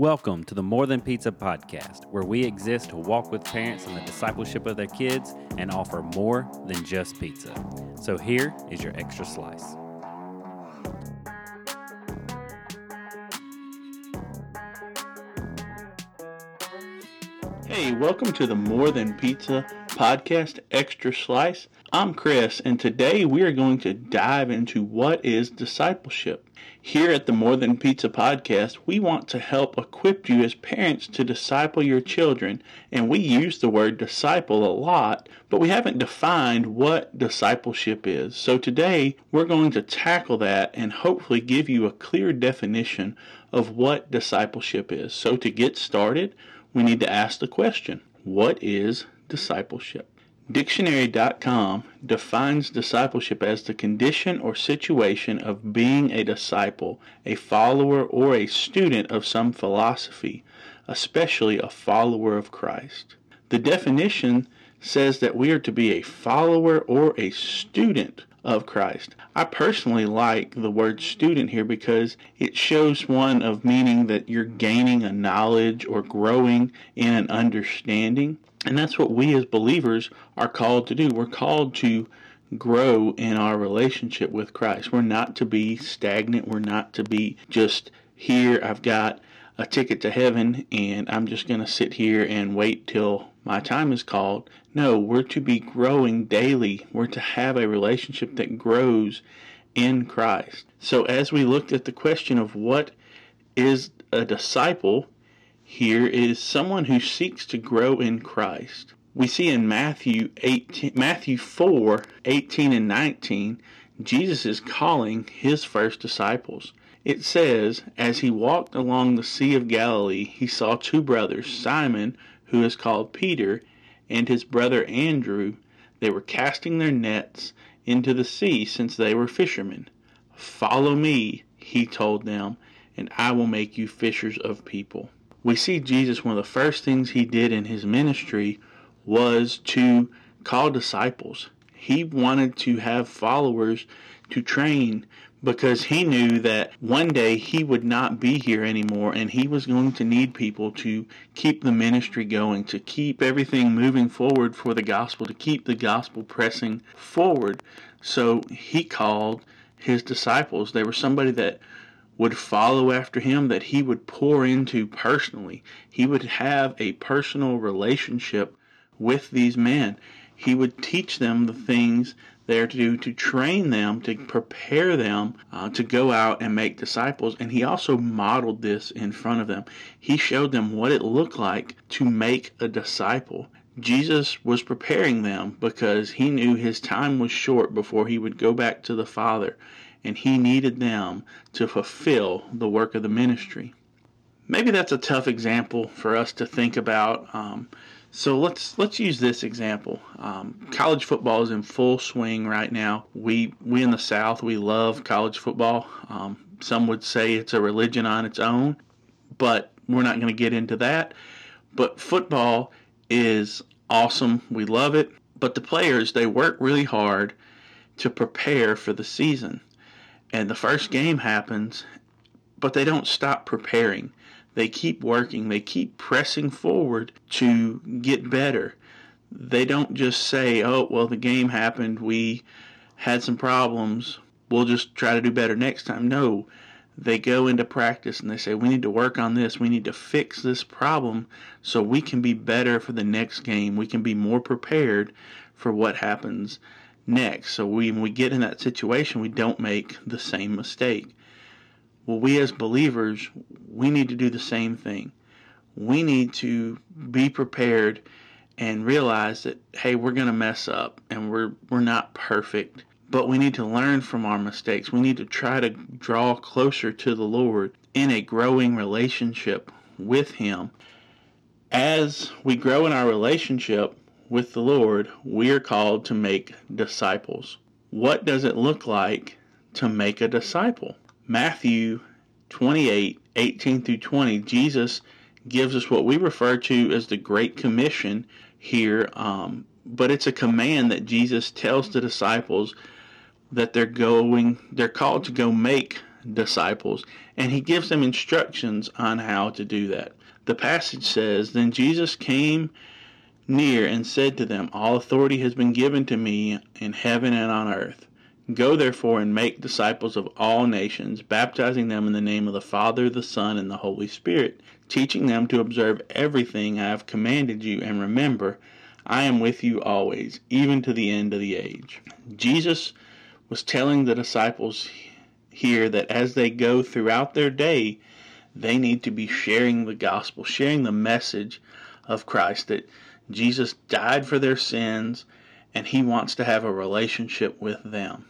Welcome to the More Than Pizza podcast, where we exist to walk with parents in the discipleship of their kids and offer more than just pizza. So here is your extra slice. Hey, welcome to the More Than Pizza podcast extra slice. I'm Chris, and today we are going to dive into what is discipleship. Here at the More Than Pizza podcast, we want to help equip you as parents to disciple your children. And we use the word disciple a lot, but we haven't defined what discipleship is. So today, we're going to tackle that and hopefully give you a clear definition of what discipleship is. So to get started, we need to ask the question what is discipleship? Dictionary.com defines discipleship as the condition or situation of being a disciple, a follower, or a student of some philosophy, especially a follower of Christ. The definition says that we are to be a follower or a student of Christ. I personally like the word student here because it shows one of meaning that you're gaining a knowledge or growing in an understanding. And that's what we as believers are called to do. We're called to grow in our relationship with Christ. We're not to be stagnant. We're not to be just here. I've got a ticket to heaven and I'm just going to sit here and wait till my time is called. No, we're to be growing daily. We're to have a relationship that grows in Christ. So as we looked at the question of what is a disciple, here is someone who seeks to grow in Christ. We see in Matthew 18, Matthew 4, 18 and 19, Jesus is calling his first disciples. It says, As he walked along the Sea of Galilee, he saw two brothers, Simon, who is called Peter, and his brother Andrew. They were casting their nets into the sea, since they were fishermen. Follow me, he told them, and I will make you fishers of people we see Jesus, one of the first things he did in his ministry was to call disciples. He wanted to have followers to train because he knew that one day he would not be here anymore and he was going to need people to keep the ministry going, to keep everything moving forward for the gospel, to keep the gospel pressing forward. So he called his disciples. They were somebody that would follow after him, that he would pour into personally. He would have a personal relationship with these men. He would teach them the things they are to do to train them, to prepare them uh, to go out and make disciples. And he also modeled this in front of them. He showed them what it looked like to make a disciple. Jesus was preparing them because he knew his time was short before he would go back to the Father and he needed them to fulfill the work of the ministry. Maybe that's a tough example for us to think about. Um, so let's let's use this example. Um, college football is in full swing right now. We we in the South we love college football. Um, some would say it's a religion on its own, but we're not going to get into that. But football is awesome. We love it. But the players they work really hard to prepare for the season and the first game happens, but they don't stop preparing. They keep working, they keep pressing forward to get better. They don't just say, oh, well, the game happened, we had some problems, we'll just try to do better next time. No, they go into practice and they say, we need to work on this, we need to fix this problem so we can be better for the next game, we can be more prepared for what happens next. So we, when we get in that situation, we don't make the same mistake. Well, we as believers, we need to do the same thing. We need to be prepared and realize that hey, we're going to mess up and we're we're not perfect, but we need to learn from our mistakes. We need to try to draw closer to the Lord in a growing relationship with him. As we grow in our relationship, with the Lord, we are called to make disciples. What does it look like to make a disciple? Matthew 28 18 through 20, Jesus gives us what we refer to as the Great Commission here, um, but it's a command that Jesus tells the disciples that they're going, they're called to go make disciples, and he gives them instructions on how to do that. The passage says, Then Jesus came near and said to them, All authority has been given to me in heaven and on earth. Go therefore and make disciples of all nations, baptizing them in the name of the Father, the Son, and the Holy Spirit, teaching them to observe everything I have commanded you, and remember, I am with you always, even to the end of the age. Jesus was telling the disciples here that as they go throughout their day, they need to be sharing the gospel, sharing the message of Christ that Jesus died for their sins and he wants to have a relationship with them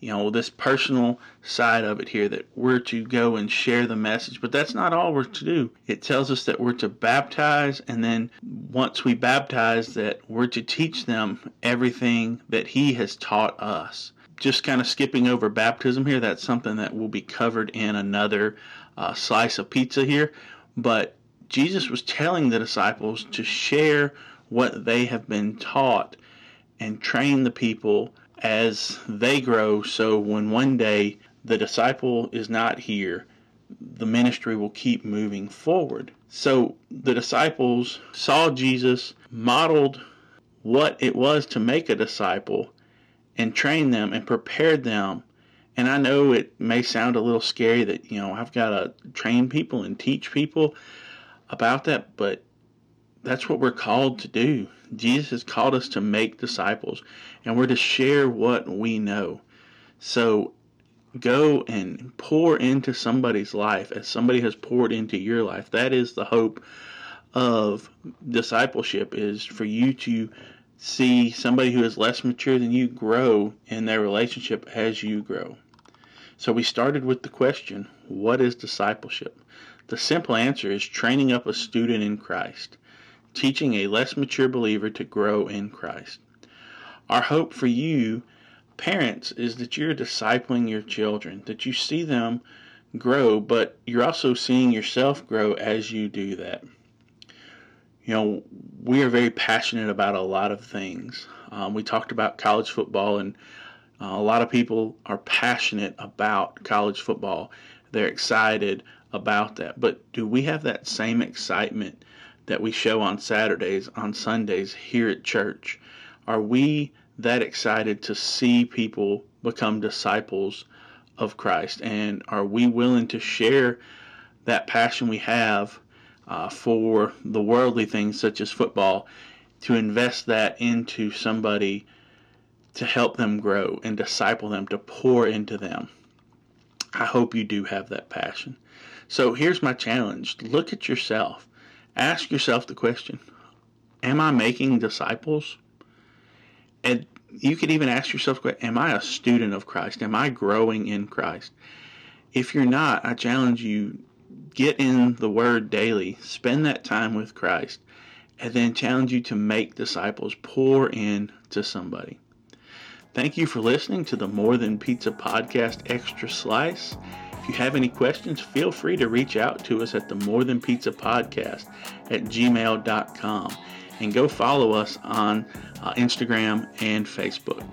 you know, this personal side of it here that we're to go and share the message. But that's not all we're to do. It tells us that we're to baptize, and then once we baptize, that we're to teach them everything that He has taught us. Just kind of skipping over baptism here, that's something that will be covered in another uh, slice of pizza here. But Jesus was telling the disciples to share what they have been taught and train the people as they grow. So when one day the disciple is not here, the ministry will keep moving forward. So the disciples saw Jesus, modeled what it was to make a disciple, and trained them and prepared them. And I know it may sound a little scary that, you know, I've got to train people and teach people about that, but that's what we're called to do. Jesus has called us to make disciples, and we're to share what we know. So go and pour into somebody's life as somebody has poured into your life. That is the hope of discipleship is for you to see somebody who is less mature than you grow in their relationship as you grow. So we started with the question, what is discipleship? The simple answer is training up a student in Christ teaching a less mature believer to grow in Christ. Our hope for you, parents, is that you're discipling your children, that you see them grow, but you're also seeing yourself grow as you do that. You know, we are very passionate about a lot of things. Um, we talked about college football, and uh, a lot of people are passionate about college football. They're excited about that. But do we have that same excitement that we show on Saturdays, on Sundays here at church? Are we that excited to see people become disciples of Christ? And are we willing to share that passion we have uh, for the worldly things such as football to invest that into somebody to help them grow and disciple them, to pour into them? I hope you do have that passion. So here's my challenge look at yourself ask yourself the question Am I making disciples? And you could even ask yourself, Am I a student of Christ? Am I growing in Christ? If you're not, I challenge you get in the Word daily, spend that time with Christ, and then challenge you to make disciples, pour in to somebody. Thank you for listening to the More Than Pizza Podcast Extra Slice. If you have any questions, feel free to reach out to us at the More Than Pizza Podcast at gmail.com and go follow us on uh, Instagram and Facebook.